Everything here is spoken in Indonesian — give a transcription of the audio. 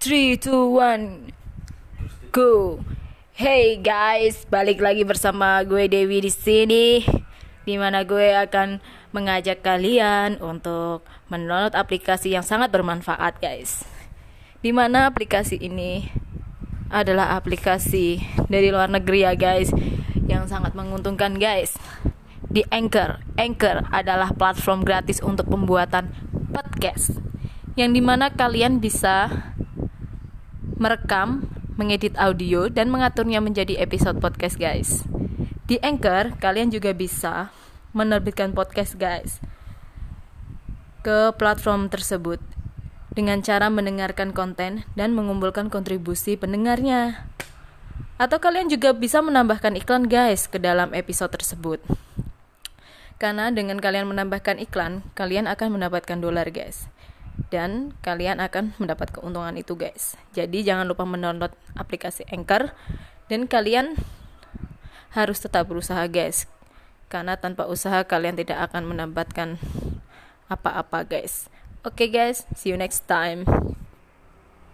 3, 2, 1 Go. Hey guys, balik lagi bersama gue Dewi di sini Di mana gue akan mengajak kalian untuk mendownload aplikasi yang sangat bermanfaat guys. Di mana aplikasi ini adalah aplikasi dari luar negeri ya guys Yang sangat menguntungkan guys. Di Anchor. Anchor adalah platform gratis untuk pembuatan podcast yang di mana kalian bisa merekam, mengedit audio, dan mengaturnya menjadi episode podcast, guys. Di Anchor, kalian juga bisa menerbitkan podcast, guys, ke platform tersebut dengan cara mendengarkan konten dan mengumpulkan kontribusi pendengarnya. Atau kalian juga bisa menambahkan iklan, guys, ke dalam episode tersebut. Karena dengan kalian menambahkan iklan, kalian akan mendapatkan dolar, guys dan kalian akan mendapat keuntungan itu guys. Jadi jangan lupa mendownload aplikasi Anchor. Dan kalian harus tetap berusaha guys. Karena tanpa usaha kalian tidak akan mendapatkan apa-apa guys. Oke okay, guys. See you next time